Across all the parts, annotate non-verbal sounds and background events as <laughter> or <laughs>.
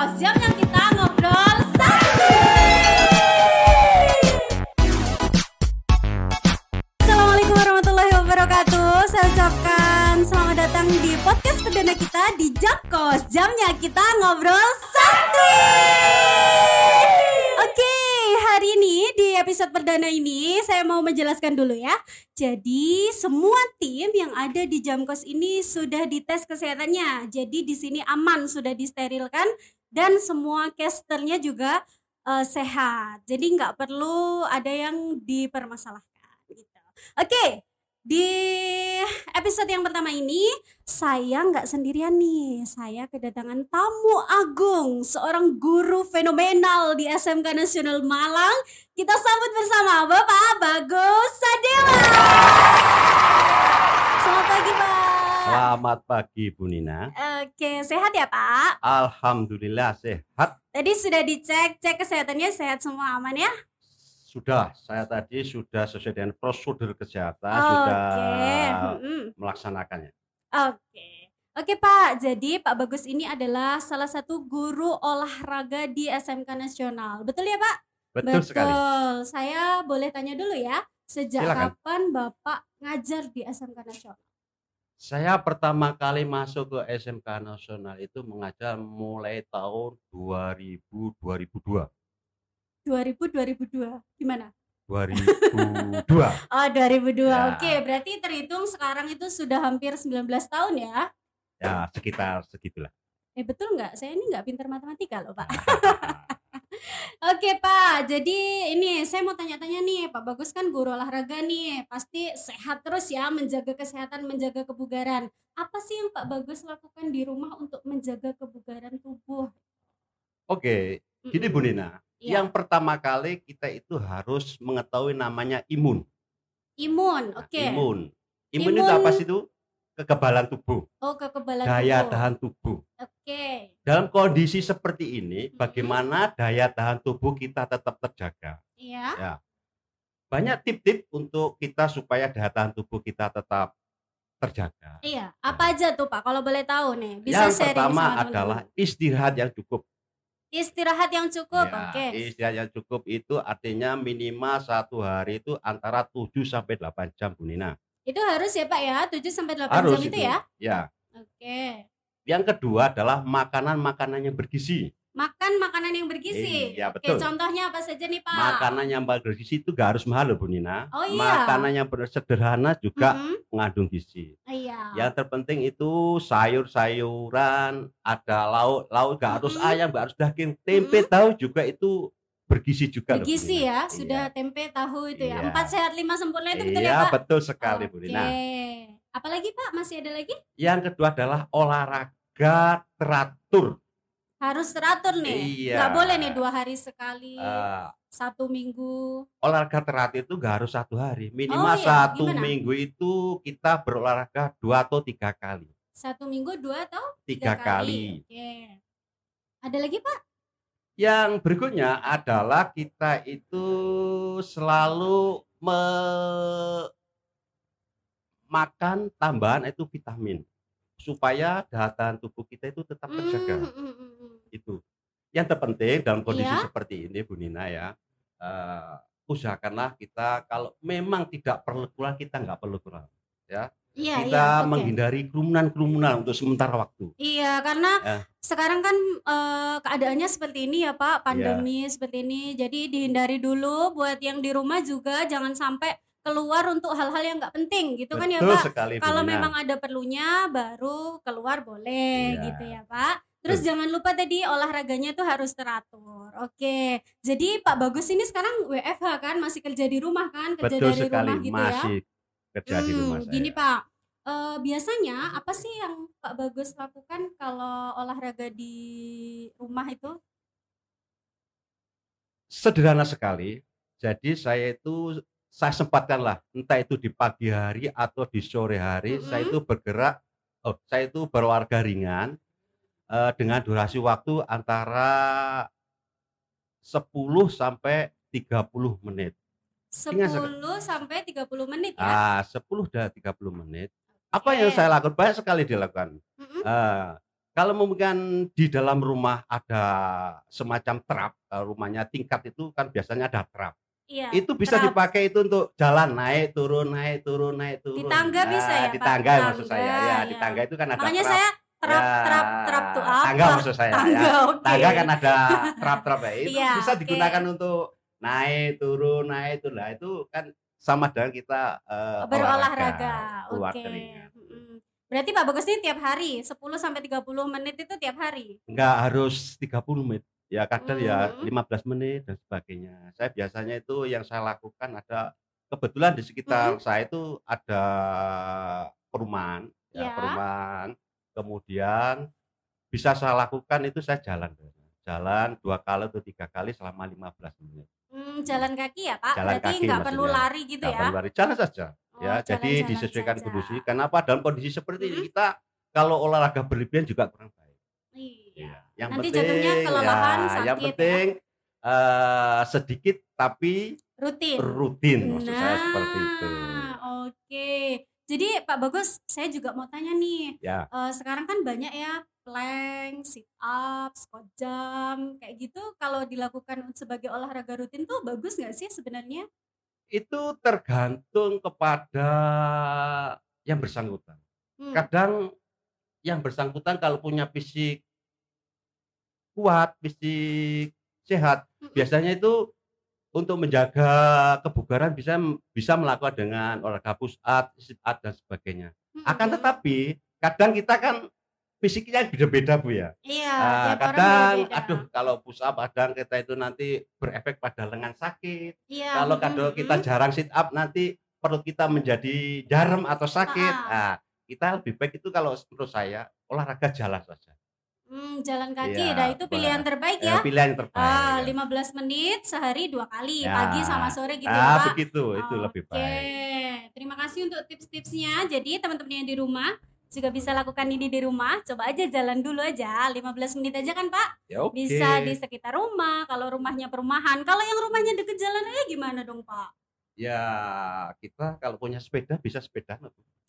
Kos, jamnya kita ngobrol santuy. Assalamualaikum warahmatullahi wabarakatuh. Saya ucapkan selamat datang di podcast perdana kita di Jam Kos. Jamnya kita ngobrol santuy. Oke, hari ini di episode perdana ini saya mau menjelaskan dulu ya. Jadi semua tim yang ada di Jam Kos ini sudah dites kesehatannya. Jadi di sini aman, sudah disterilkan dan semua casternya juga eh, sehat. Jadi nggak perlu ada yang dipermasalahkan gitu. Oke, di episode yang pertama ini saya nggak sendirian nih. Saya kedatangan tamu agung, seorang guru fenomenal di SMK Nasional Malang. Kita sambut bersama Bapak Bagus Sadewa. Selamat pagi Pak. Selamat pagi Bu Nina. Oke, sehat ya Pak? Alhamdulillah sehat. Tadi sudah dicek, cek kesehatannya sehat semua aman ya? Sudah, saya tadi sudah sesuai dengan prosedur kesehatan Oke. sudah mm-mm. melaksanakannya. Oke. Oke Pak, jadi Pak Bagus ini adalah salah satu guru olahraga di SMK Nasional. Betul ya Pak? Betul, sekali. Saya boleh tanya dulu ya, sejak Silakan. kapan Bapak ngajar di SMK Nasional? Saya pertama kali masuk ke SMK Nasional itu mengajar mulai tahun 2000 2002. 2000 2002. Gimana? 2002. <laughs> Oh, 2002. Ya. Oke, berarti terhitung sekarang itu sudah hampir 19 tahun ya. ya, sekitar segitulah. Eh betul nggak? Saya ini nggak pintar matematika loh Pak. <laughs> Oke Pak, jadi ini saya mau tanya-tanya nih, Pak Bagus kan guru olahraga nih, pasti sehat terus ya, menjaga kesehatan, menjaga kebugaran. Apa sih yang Pak Bagus lakukan di rumah untuk menjaga kebugaran tubuh? Oke, gini. Bu Nina. Iya. Yang pertama kali kita itu harus mengetahui namanya imun. Imun, Nah, oke. Imun. Imun itu Imun- apa sih itu? Kekebalan tubuh, Oh kekebalan daya tubuh. tahan tubuh. Oke. Dalam kondisi seperti ini, Mhm. bagaimana daya tahan tubuh kita tetap terjaga? Iya. Banyak tip-tip untuk kita supaya daya tahan tubuh kita tetap terjaga. Iya. Apa aja tuh Pak? Kalau boleh tahu nih, bisa yang sharing pertama sama adalah istirahat yang cukup. istirahat yang cukup. Ya, Oke. Istirahat yang cukup itu artinya minimal satu hari itu antara 7 sampai 8 jam, Bu Nina. Itu harus ya Pak ya, 7 sampai 8 Harus jam itu ya. Ya. Oke. Yang kedua adalah makanan-makanan yang bergizi. Makan makanan yang bergizi. Iya, Oke, betul. contohnya apa saja nih, Pak? Makanan yang bergizi itu gak harus mahal loh, Bu Nina. Oh, iya. Makanan yang sederhana juga Mm-mm. mengandung gizi. Iya. Yang terpenting itu sayur-sayuran, ada lauk, lauk gak harus Mm-mm. ayam, gak harus daging, tempe, tahu juga itu bergizi juga. loh, Bu bergizi ya, Iya. sudah tempe, tahu itu ya. Iya. Empat sehat lima sempurna itu betul ya, Iya, Pak? betul sekali, Bu Oke. Nina. Apalagi Pak? Masih ada lagi? Yang kedua adalah olahraga teratur. Harus teratur nih. Iya. Nggak boleh nih dua hari sekali, Eh, satu minggu. olahraga teratur itu gak harus satu hari, Oh, minimal iya. satu Gimana? minggu itu kita berolahraga dua atau tiga kali. Satu minggu dua atau Tiga, tiga kali. Oke. Ada lagi Pak? Yang berikutnya adalah kita itu selalu makan tambahan itu vitamin supaya daya tahan tubuh kita itu tetap terjaga. Mm, mm, mm, mm. Itu. Yang terpenting dalam kondisi Iya. seperti ini Bu Nina ya, eh, usahakanlah kita kalau memang tidak perlu keluar kita nggak perlu keluar. Ya, Iya, kita iya. menghindari kerumunan-kerumunan untuk sementara waktu. Iya, karena Ya. sekarang kan eh, keadaannya seperti ini ya Pak, pandemi seperti ini. Jadi dihindari dulu buat yang di rumah juga jangan sampai keluar untuk hal-hal yang nggak penting gitu kan ya Betul Pak. sekali Kalau memang ada perlunya baru keluar boleh Iya. gitu ya Pak. Terus Betul. jangan lupa tadi olahraganya tuh harus teratur. Oke. Jadi Pak Bagus ini sekarang WFH kan, masih kerja di rumah kan, kerja Betul dari sekali rumah gitu ya. masih kerja di Hmm, rumah saya. Gini Pak, eh, biasanya apa sih yang Pak Bagus lakukan kalau olahraga di rumah itu? Sederhana sekali. Jadi saya itu saya sempatkanlah entah itu di pagi hari atau di sore hari saya Mm-mm. itu bergerak oh saya itu berolahraga ringan eh, dengan durasi waktu antara 10 sampai 30 menit. 10 Ingat sekali. sampai 30 menit ya. Ah, 10 dan 30 menit. Apa yang saya lakukan? Banyak sekali dilakukan. Mm-mm. Eh, Kalau mungkin di dalam rumah ada semacam trap, kalau rumahnya tingkat itu kan biasanya ada trap. Iya. Itu bisa trap. dipakai itu untuk jalan naik turun naik turun naik turun. Di tangga bisa ya, Di tangga Tangga, maksud saya. Ya, di ya. tangga itu kan ada Makanya trap. saya trap Ya, trap trap tuh apa? Tangga maksud saya Tangga, ya. oke. Tangga kan ada trap-trap ya. Itu Iya, bisa oke. digunakan untuk naik turun naik turun. Nah, itu kan sama dengan kita eh, berolahraga. keluar Oke. keringat. Mm-mm. Berarti Pak Bagus ini tiap hari 10 sampai 30 menit itu tiap hari. Enggak harus 30 menit. Ya kadang ya Hmm. 15 menit dan sebagainya. Saya biasanya itu yang saya lakukan ada kebetulan di sekitar Hmm. saya itu ada perumahan, ya, Ya. perumahan. Kemudian bisa saya lakukan itu saya jalan. Jalan dua kali atau tiga kali selama 15 menit. Hmm, jalan kaki ya Pak. Jalan Berarti nggak perlu maksudnya. lari gitu Nggak ya. perlu lari, jalan saja. Oh, ya, jadi jalan-jalan disesuaikan saja. kondisi. Kenapa dalam kondisi seperti ini Mm-mm. kita kalau olahraga berlebihan juga kurang. Iya. Iya. Yang Nanti penting jatuhnya kelelahan, ya, sakit yang ya. penting eh, sedikit tapi Rutin. rutin maksud saya seperti itu. Nah, oke. Jadi Pak Bagus, saya juga mau tanya nih. Ya. Eh, sekarang kan banyak ya plank, sit up, squat jump, kayak gitu. Kalau dilakukan sebagai olahraga rutin tuh bagus nggak sih sebenarnya? Itu tergantung kepada yang bersangkutan. Hmm. Kadang yang bersangkutan kalau punya fisik kuat, fisik sehat, biasanya itu untuk menjaga kebugaran bisa bisa melakukan dengan olahraga push up, sit up dan sebagainya. Akan tetapi kadang kita kan fisiknya beda-beda Bu ya. Iya, orang kadang beda-beda. aduh kalau push up kadang kita itu nanti berefek pada lengan sakit. Iya, Kalau kadang kita jarang sit up nanti perut kita menjadi jarum atau sakit. Ah. Ah, kita lebih baik itu kalau menurut saya olahraga jalan saja. Hmm, jalan kaki, Iya, nah itu pilihan terbaik Eh, ya. pilihan terbaik. Ah, ya. 15 menit sehari dua kali, Ya. pagi sama sore gitu ya, Ah, Pak. begitu, itu lebih Oke, baik. terima kasih untuk tips-tipsnya. Jadi teman-teman yang di rumah juga bisa lakukan ini di rumah. Coba aja jalan dulu aja, 15 menit aja kan Pak? Ya oke. Bisa di sekitar rumah, kalau rumahnya perumahan. Kalau yang rumahnya deket jalan aja gimana dong Pak? Ya, kita kalau punya sepeda bisa sepeda.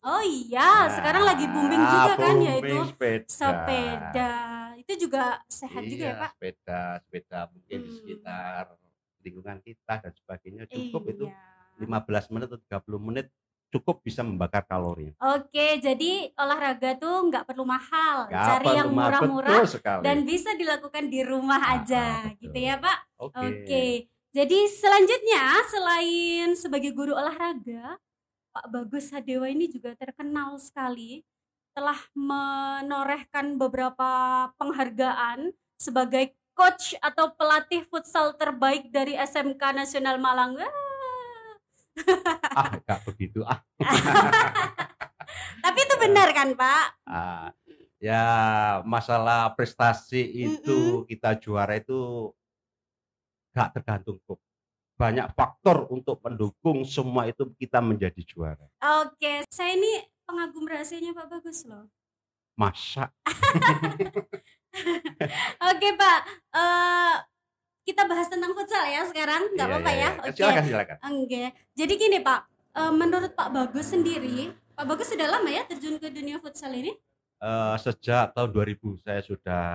Oh iya, sekarang lagi booming juga kan yaitu Ah, sepeda. sepeda. Itu juga sehat juga ya Iya, Pak? sepeda, sepeda mungkin di Hmm. sekitar lingkungan kita dan sebagainya cukup itu Iya. 15 menit atau 30 menit cukup bisa membakar kalori. Oke, jadi olahraga tuh nggak perlu mahal, Nggak cari yang perlu mahal, murah-murah dan bisa dilakukan di rumah Ah, aja, betul. gitu ya Pak? Oke. Oke. Jadi selanjutnya selain sebagai guru olahraga, Pak Bagus Hadewa ini juga terkenal sekali telah menorehkan beberapa penghargaan sebagai coach atau pelatih futsal terbaik dari SMK Nasional Malang. Ah, enggak begitu. Ah, Tapi itu benar kan, Pak? ah. ya masalah prestasi itu kita juara itu enggak tergantung kok. Banyak faktor untuk mendukung semua itu kita menjadi juara. Oke, saya ini pengagum rahasianya Pak Bagus loh. Masa <laughs> Oke Pak, eh kita bahas tentang futsal ya sekarang, nggak Iya, apa-apa iya, ya? iya. Oke. Silakan, silakan. Oke. Jadi gini Pak, eh, menurut Pak Bagus sendiri, Pak Bagus sudah lama ya terjun ke dunia futsal ini? Eh, sejak tahun 2000 saya sudah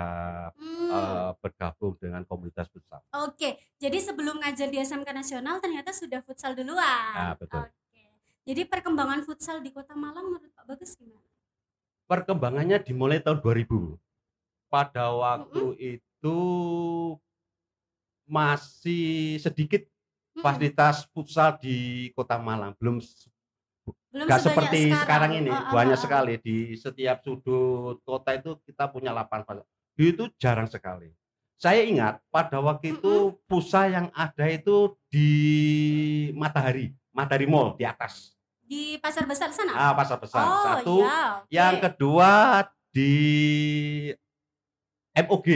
Hmm, eh, bergabung dengan komunitas futsal. Oke, jadi sebelum ngajar di SMK Nasional ternyata sudah futsal duluan. Ah, betul. Oke. Jadi perkembangan futsal di Kota Malang menurut Pak Bagus gimana? Perkembangannya dimulai tahun 2000. Pada waktu itu masih sedikit fasilitas futsal di Kota Malang, Belum nggak sebanyak seperti sekarang, ini, Ah, ah, banyak sekali di setiap sudut kota itu kita punya lapangan. Itu jarang sekali. Saya ingat pada waktu itu pusat yang ada itu di Matahari, Matahari Mall di atas. Di pasar besar sana? Ah, pasar besar. oh Satu, iya. oke. yang kedua di MOG.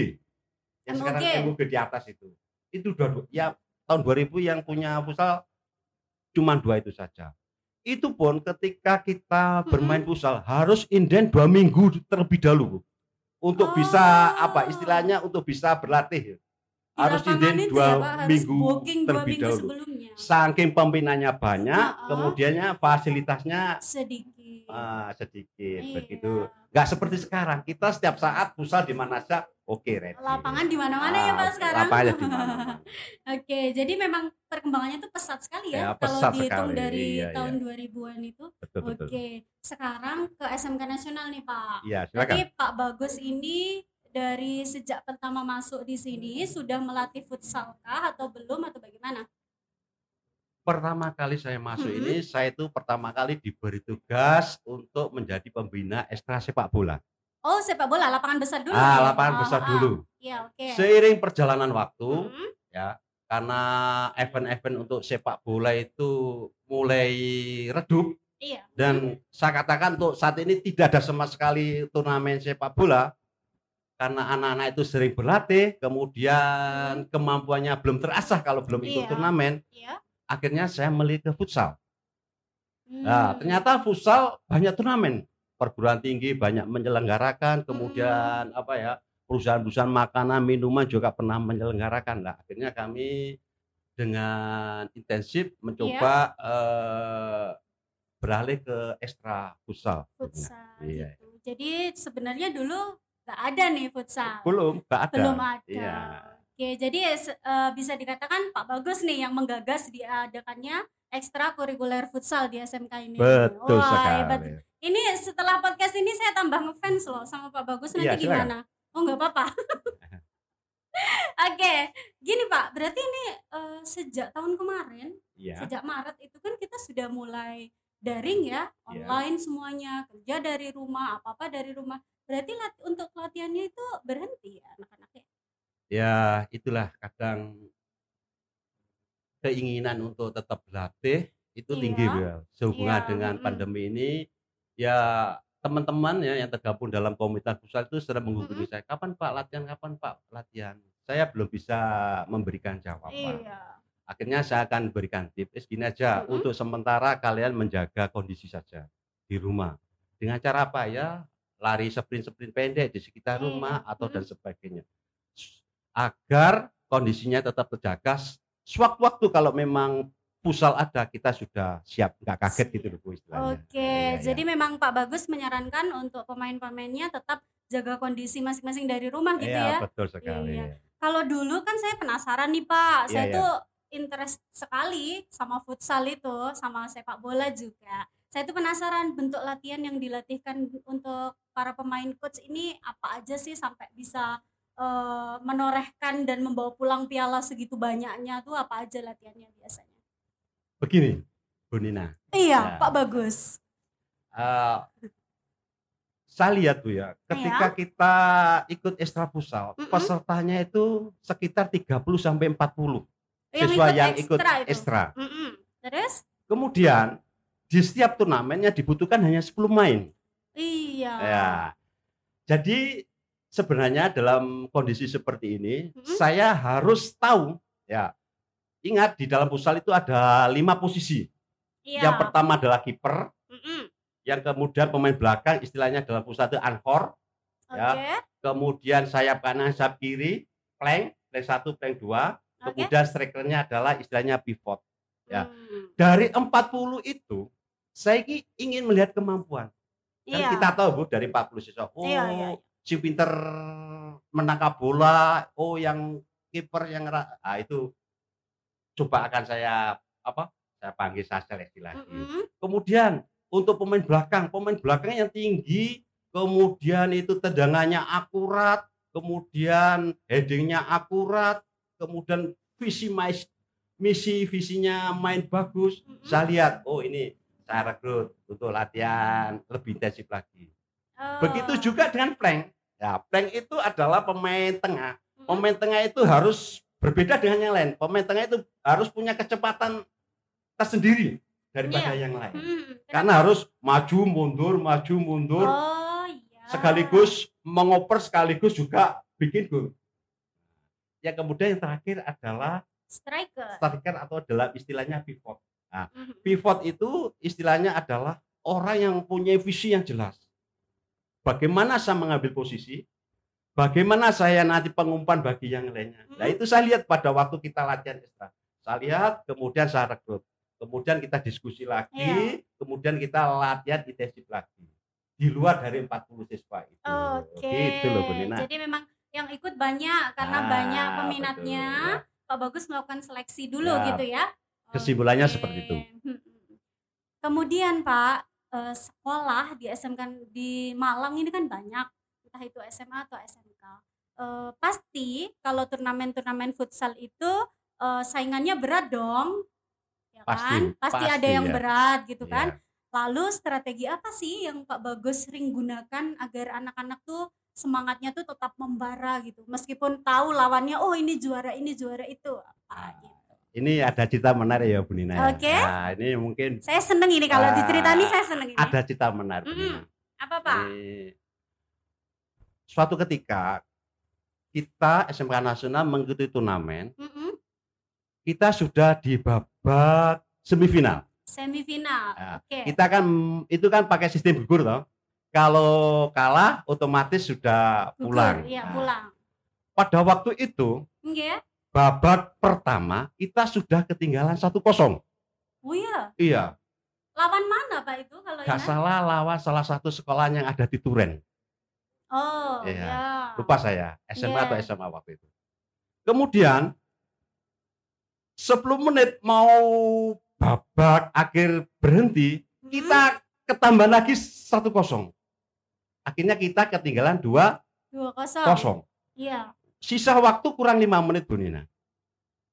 Yang sekarang MOG. MOG di atas itu. Itu dua, ya tahun 2000 yang punya futsal cuma dua itu saja. Itu pun ketika kita bermain futsal harus inden dua minggu terlebih dahulu untuk bisa Oh. apa istilahnya untuk bisa berlatih. Harus inden dua ya, minggu dua terlebih minggu dahulu. sebelumnya. Saking pembinanya banyak, Ah, ah. kemudiannya fasilitasnya Sedikit. Ah, sedikit Iya. begitu. Nggak seperti sekarang. Kita setiap saat futsal di mana saja, oke ready. Lapangan di mana-mana ya Ah, Pak sekarang. lapangannya di mana-mana. <laughs> Oke, jadi memang perkembangannya tuh pesat sekali ya, Ya, kalau pesat dihitung sekali. dari Iya, tahun iya. 2000-an itu. Betul. Oke, sekarang ke SMK Nasional nih Pak. Iya, silakan. Pak Bagus ini dari sejak pertama masuk di sini sudah melatih futsal kah atau belum atau bagaimana? Pertama kali saya masuk Mhm. ini, saya itu pertama kali diberi tugas untuk menjadi pembina ekstra sepak bola. Oh, sepak bola lapangan besar dulu. Ah, lapangan Oh, besar ah. dulu. Iya, oke. Seiring perjalanan waktu, Mhm. ya, karena event-event untuk sepak bola itu mulai redup Iya. dan saya katakan untuk saat ini tidak ada sama sekali turnamen sepak bola karena anak-anak itu sering berlatih, kemudian kemampuannya belum terasah kalau belum ikut Iya. turnamen, Iya. Akhirnya saya melihat ke futsal. Hmm. Nah, ternyata futsal banyak turnamen. Perguruan tinggi banyak Hmm. menyelenggarakan, kemudian apa ya, perusahaan-perusahaan makanan, minuman juga pernah menyelenggarakan. Nah, akhirnya kami dengan intensif mencoba Iya. eh, beralih ke ekstra futsal. futsal Iya. gitu. Jadi sebenarnya dulu nggak ada nih futsal. Belum, nggak ada. Belum ada. Iya. Oke, jadi eh, bisa dikatakan Pak Bagus nih yang menggagas diadakannya ekstra kurikuler futsal di SMK ini. Betul Wah, sekali. hebat. Ini setelah podcast ini saya tambah ngefans loh sama Pak Bagus nanti silakan. gimana? Oh nggak apa-apa. <laughs> Oke, gini Pak, berarti ini eh, sejak tahun kemarin, Iya. sejak Maret itu kan kita sudah mulai daring ya, Iya. online semuanya, kerja dari rumah, apa-apa dari rumah. Berarti untuk latihannya itu berhenti ya anak-anaknya. Ya, itulah kadang keinginan untuk tetap berlatih itu tinggi Iya. ya. Sehubungan Iya, dengan pandemi ini ya teman-teman ya yang tergabung dalam komunitas pusat itu sering menghubungi saya, kapan Pak latihan, kapan Pak latihan. Saya belum bisa memberikan jawaban. Iya. Akhirnya saya akan berikan tips gini aja, Mm-mm. untuk sementara kalian menjaga kondisi saja di rumah. Dengan cara apa ya? Lari sprint-sprint pendek di sekitar Iya, rumah atau dan sebagainya. Agar kondisinya tetap terjaga. Sewaktu-waktu kalau memang pusal ada, kita sudah siap, nggak kaget gitu loh Bu, istilahnya. Oke, Iya, iya. jadi memang Pak Bagus menyarankan untuk pemain-pemainnya tetap jaga kondisi masing-masing dari rumah gitu Iya, ya. betul sekali. Iya. Kalau dulu kan saya penasaran nih Pak, Iya, saya iya. tuh interest sekali sama futsal itu, sama sepak bola juga. Saya tuh penasaran bentuk latihan yang dilatihkan untuk para pemain coach ini apa aja sih sampai bisa eh, menorehkan dan membawa pulang piala segitu banyaknya tuh apa aja latihannya biasanya? Begini, Bu Nina. Iya, Ya. Pak Bagus. Eh, saya lihat tuh ya, ketika kita ikut ekstra pusal, Mm-mm. pesertanya itu sekitar 30 sampai 40 Yang siswa ikut yang ikut ekstra itu. ekstra. Mm-mm. Terus? Kemudian di setiap turnamennya dibutuhkan hanya 10 main. Iya. Ya. Jadi sebenarnya dalam kondisi seperti ini, Mm-mm. saya harus tahu ya. Ingat di dalam pusal itu ada lima posisi. Iya. Yang pertama adalah kiper, yang kemudian pemain belakang istilahnya dalam pusat itu anchor, Oke. Ya. kemudian sayap kanan, sayap kiri, plank, plank satu, plank dua, Oke. kemudian strikernya adalah istilahnya pivot. ya. Hmm. Dari 40 itu, saya ingin melihat kemampuan. Kan Iya. kita tahu Bu dari 40 siswa, oh Iya, iya, iya. Si pinter menangkap bola, oh yang kiper yang ah, itu coba akan saya apa? Saya panggil sasel istilahnya. Mm-mm. Kemudian untuk pemain belakang, pemain belakang yang tinggi, kemudian itu tendangannya akurat, kemudian headingnya akurat, kemudian visi mais- misi visinya main bagus. Mm-mm. Saya lihat, oh ini saya rekrut untuk latihan lebih intensif lagi. Oh. Begitu juga dengan plank. Ya, plank itu adalah pemain tengah. Mm-mm. Pemain tengah itu harus berbeda dengan yang lain. Pemain tengah itu harus punya kecepatan tersendiri daripada Iya. yang lain. Mm-mm. Karena harus maju mundur, maju mundur, Oh iya. sekaligus mengoper sekaligus juga bikin gol. Yang kemudian yang terakhir adalah striker. striker atau dalam istilahnya pivot. Mhm. Pivot itu istilahnya adalah orang yang punya visi yang jelas. Bagaimana saya mengambil posisi, bagaimana saya nanti pengumpan bagi yang lainnya. Nah itu saya lihat pada waktu kita latihan ekstra. Saya lihat, kemudian saya rekrut. kemudian kita diskusi lagi, Iya. kemudian kita latihan intensif lagi di luar dari 40 siswa itu. Oke. Gitu loh Bu Nina. Jadi memang yang ikut banyak karena Ah, banyak peminatnya. betul, ya. Pak Bagus melakukan seleksi dulu Ya. gitu ya. Kesimpulannya Oke. seperti itu. Kemudian Pak, eh, sekolah di SMK di Malang ini kan banyak, entah itu SMA atau SMK. Eh, pasti kalau turnamen-turnamen futsal itu eh, saingannya berat dong, ya Pasti, kan? Pasti, ada pasti, yang ya. berat gitu Iya. kan? Lalu strategi apa sih yang Pak Bagus sering gunakan agar anak-anak tuh semangatnya tuh tetap membara gitu, meskipun tahu lawannya, oh ini juara ini juara itu apa gitu. Ini ada cerita menarik ya Bu Nina. ya. Oke. Nah, ini mungkin Saya seneng ini kalau Ah, diceritani saya seneng ini. ada cerita menarik. Nina. Apa Pak? Ini, suatu ketika kita SMK Nasional mengikuti turnamen, Mm-mm. kita sudah di babak semifinal. Semifinal. Ya, Oke. Kita kan itu kan pakai sistem gugur toh. Kalau kalah otomatis sudah Gugur, pulang. Iya, Nah, pulang. pada waktu itu Nggih. Babak pertama kita sudah ketinggalan 1-0. Oh iya. Iya, Lawan mana Pak itu kalau gak ingat? salah lawan salah satu sekolah yang ada di Turen. Oh, Iya. iya. Lupa saya, SMA Iya. atau SMA waktu itu. Kemudian 10 menit mau babak akhir berhenti, Mm-mm. kita ketambah lagi 1-0. Akhirnya kita ketinggalan 2-0. dua kosong. Iya. Sisa waktu kurang 5 menit Bu Nina.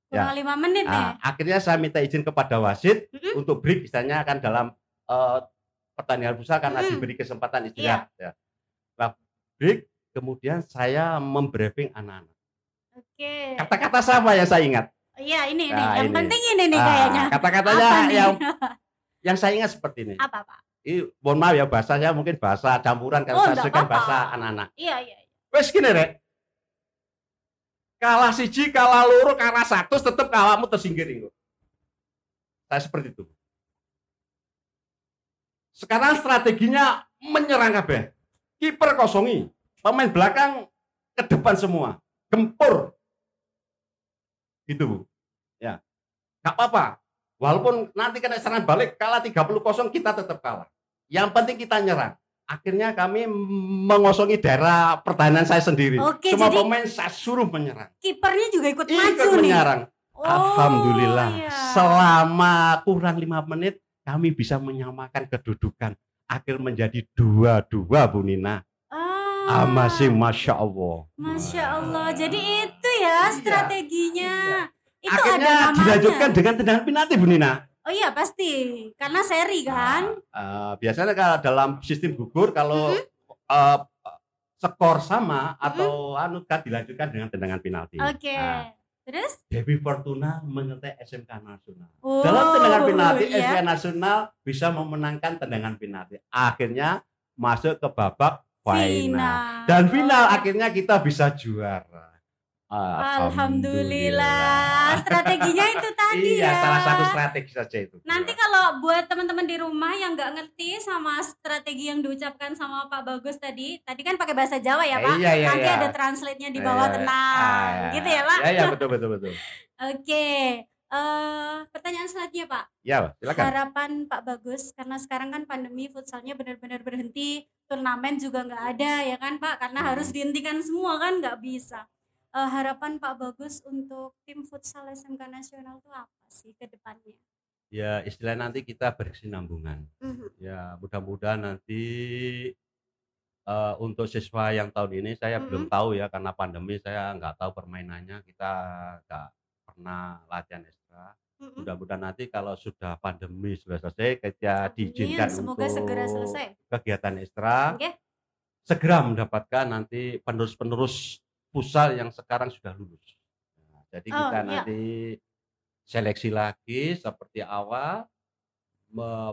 Kurang lima menit Nah, nih. akhirnya saya minta izin kepada wasit Mm-mm. untuk break istilahnya kan dalam eh, pertandingan futsal karena Mm-mm. diberi kesempatan Iya. istirahat ya. Nah, break kemudian saya membriefing anak-anak. Oke. Kata-kata siapa yang saya ingat? Iya, ini nih. Nah, Yang ini. penting ini nih Ah, kayaknya. Kata-katanya yang <laughs> yang saya ingat seperti ini. Apa Pak? Ini mohon maaf ya bahasanya mungkin bahasa campuran Oh, karena saya enggak suka bahasa anak-anak. Iya, iya. iya. Wes gini rek. Kalah siji, kalah loro, kalah satu, tetep kawamu tersingkir Ingo. Saya seperti itu. Sekarang strateginya menyerang kabeh. Kiper kosongi, pemain belakang ke depan semua, gempur. Gitu, Bu. Ya. Gak apa-apa. Walaupun nanti kena serangan balik kalah 30 kosong kita tetap kalah. Yang penting kita nyerang. Akhirnya kami mengosongi daerah pertahanan saya sendiri. Oke, Semua jadi- pemain saya suruh menyerang. Kipernya juga ikut, Ikut maju nih. menyerang. Oh, Alhamdulillah. iya. Selama kurang lima menit kami bisa menyamakan kedudukan. Akhir menjadi dua-dua Bu Nina. Ah, Ah, masih Masya Allah. Masya Allah. Jadi itu ya Iya, strateginya. Itu Akhirnya ada namanya. dilanjutkan dengan tendangan penalti Bu Nina. Oh iya pasti. Karena seri kan. Ah, biasanya kalau dalam sistem gugur kalau Mm-hmm. eh, skor sama atau anu kan dilanjutkan dengan tendangan penalti. Oke. Nah, Terus? Dewi Fortuna menyertai SMK Nasional. Oh, Dalam tendangan penalti iya. SMK Nasional bisa memenangkan tendangan penalti. Akhirnya masuk ke babak final. Final. Dan final Oh. akhirnya kita bisa juara. Alhamdulillah. Strateginya <laughs> itu tadi iya, ya. salah satu strategi saja itu. Nanti kalau buat teman-teman di rumah yang nggak ngerti sama strategi yang diucapkan sama Pak Bagus tadi, tadi kan pakai bahasa Jawa ya Pak. Iya, iya, Nanti iya. ada translate-nya di bawah Iya, tenang, ah, gitu ya Pak. Iya, iya, betul betul betul. <laughs> Oke, eh pertanyaan selanjutnya Pak. Ya, silakan. Harapan Pak Bagus karena sekarang kan pandemi futsalnya benar-benar berhenti, turnamen juga nggak ada ya kan Pak, karena Hmm. harus dihentikan semua kan nggak bisa. Eh, harapan Pak Bagus untuk tim futsal SMK Nasional itu apa sih ke depannya? Ya, istilah nanti kita berkesinambungan. Mhm. Ya, mudah-mudahan nanti eh, untuk siswa yang tahun ini saya belum Mm-mm. tahu ya karena pandemi saya nggak tahu permainannya kita nggak pernah latihan ekstra. Mhm. Mudah-mudahan nanti kalau sudah pandemi sudah selesai kita Amin, diizinkan semoga untuk segera selesai. kegiatan ekstra Oke. segera mendapatkan nanti penerus-penerus futsal yang sekarang sudah lulus. Nah, jadi Oh, kita iya. nanti seleksi lagi seperti awal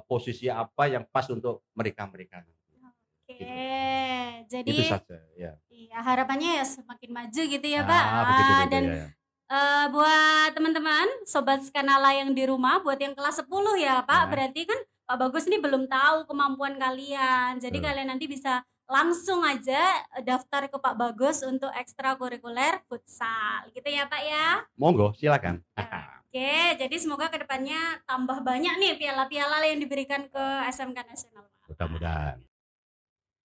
posisi apa yang pas untuk mereka-mereka. Oke, Gitu. jadi Itu saja ya. iya harapannya ya semakin maju gitu ya Ah, Pak. begitu, Ah, begitu, dan ya, ya. eh, buat teman-teman sobat skanala yang di rumah, buat yang kelas 10 ya Pak, Ya. berarti kan Pak Bagus ini belum tahu kemampuan kalian. Jadi Betul. kalian nanti bisa langsung aja eh, daftar ke Pak Bagus untuk ekstrakurikuler futsal, gitu ya Pak ya. Monggo silakan. <laughs> Oke, jadi semoga ke depannya tambah banyak nih piala-piala yang diberikan ke SMK Nasional. Mudah-mudahan.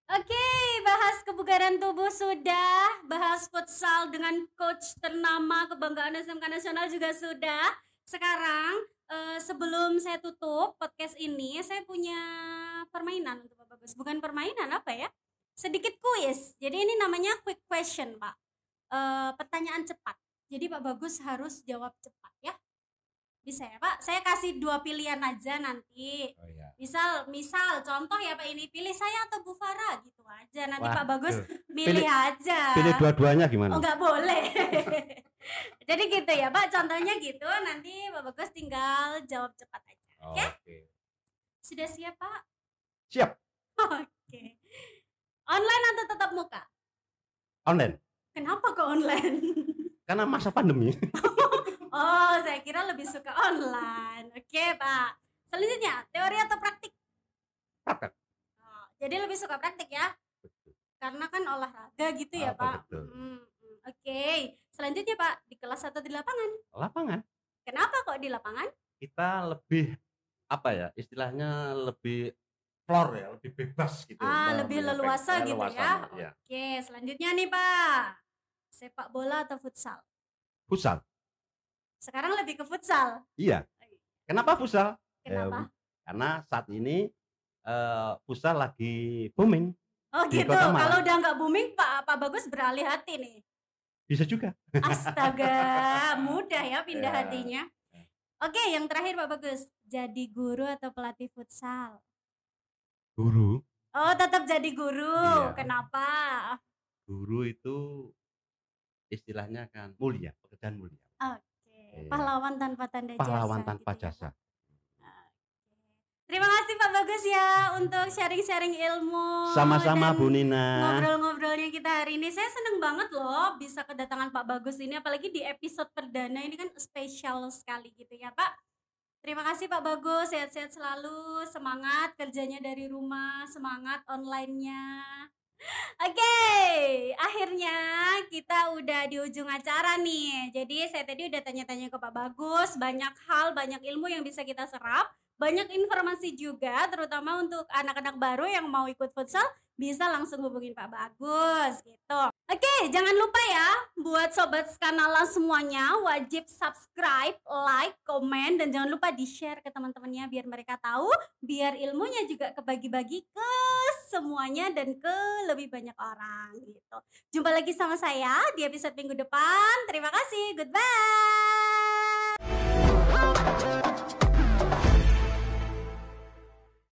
Oke, bahas kebugaran tubuh sudah, bahas futsal dengan coach ternama kebanggaan SMK Nasional juga sudah. Sekarang eh, sebelum saya tutup podcast ini, saya punya permainan untuk Pak Bagus. Bukan permainan apa ya? Sedikit kuis. Jadi ini namanya quick question, Pak. Eh, pertanyaan cepat. Jadi Pak Bagus harus jawab cepat ya. Bisa ya, Pak? Saya kasih dua pilihan aja nanti. Oh iya. Misal, misal contoh ya Pak ini pilih saya atau Bu Farah gitu aja. Nanti Pak Waduh. Bagus milih, Pilih- aja. Pilih dua-duanya gimana? Oh nggak boleh. <laughs> Jadi gitu ya Pak, contohnya gitu. Nanti Pak Bagus tinggal jawab cepat aja. Oke? Oke. Sudah siap Pak? Siap. <laughs> Oke. Online atau tetap muka? Online. Kenapa ke online? <laughs> Karena masa pandemi. <laughs> oh, saya kira lebih suka online. Oke Pak. Selanjutnya, teori atau praktik? Praktek. Oh, jadi lebih suka praktik ya? Betul. Karena kan olahraga gitu ya Ah, Pak. betul. Mm, mm. Oke. Selanjutnya Pak, di kelas atau di lapangan? Lapangan. Kenapa kok di lapangan? Kita lebih apa ya? Istilahnya lebih floor ya, lebih bebas gitu. Ah, Mem- lebih leluasa gitu ya. iya. Oke, selanjutnya nih Pak. Sepak bola atau futsal? Futsal. Sekarang lebih ke futsal. Iya. Kenapa futsal? Kenapa? Karena saat ini eh, futsal lagi booming. oh gitu. Kalau udah nggak booming, Pak Pak Bagus beralih hati nih. Bisa juga. Astaga, <laughs> mudah ya pindah Ya. hatinya. Oke, yang terakhir Pak Bagus, jadi guru atau pelatih futsal? Guru. Oh, tetap jadi guru. Iya. Kenapa? Guru itu istilahnya kan mulia, pekerjaan mulia. Oke, Iya. pahlawan tanpa tanda jasa. Pahlawan tanpa gitu ya, jasa. Pak. Terima kasih Pak Bagus ya untuk sharing-sharing ilmu. Sama-sama Bu Nina. Ngobrol-ngobrolnya kita hari ini. Saya seneng banget loh bisa kedatangan Pak Bagus ini apalagi di episode perdana ini kan spesial sekali gitu ya Pak. Terima kasih Pak Bagus, sehat-sehat selalu, semangat kerjanya dari rumah, semangat online-nya. Oke, akhirnya kita udah di ujung acara nih. Jadi saya tadi udah tanya-tanya ke Pak Bagus, banyak hal, banyak ilmu yang bisa kita serap, banyak informasi juga, terutama untuk anak-anak baru yang mau ikut futsal, bisa langsung hubungin Pak Bagus gitu. Oke, jangan lupa ya buat sobat skanala semuanya wajib subscribe, like, komen dan jangan lupa di-share ke teman-temannya biar mereka tahu, biar ilmunya juga kebagi-bagi ke semuanya dan ke lebih banyak orang gitu. Jumpa lagi sama saya di episode minggu depan. Terima kasih. Goodbye.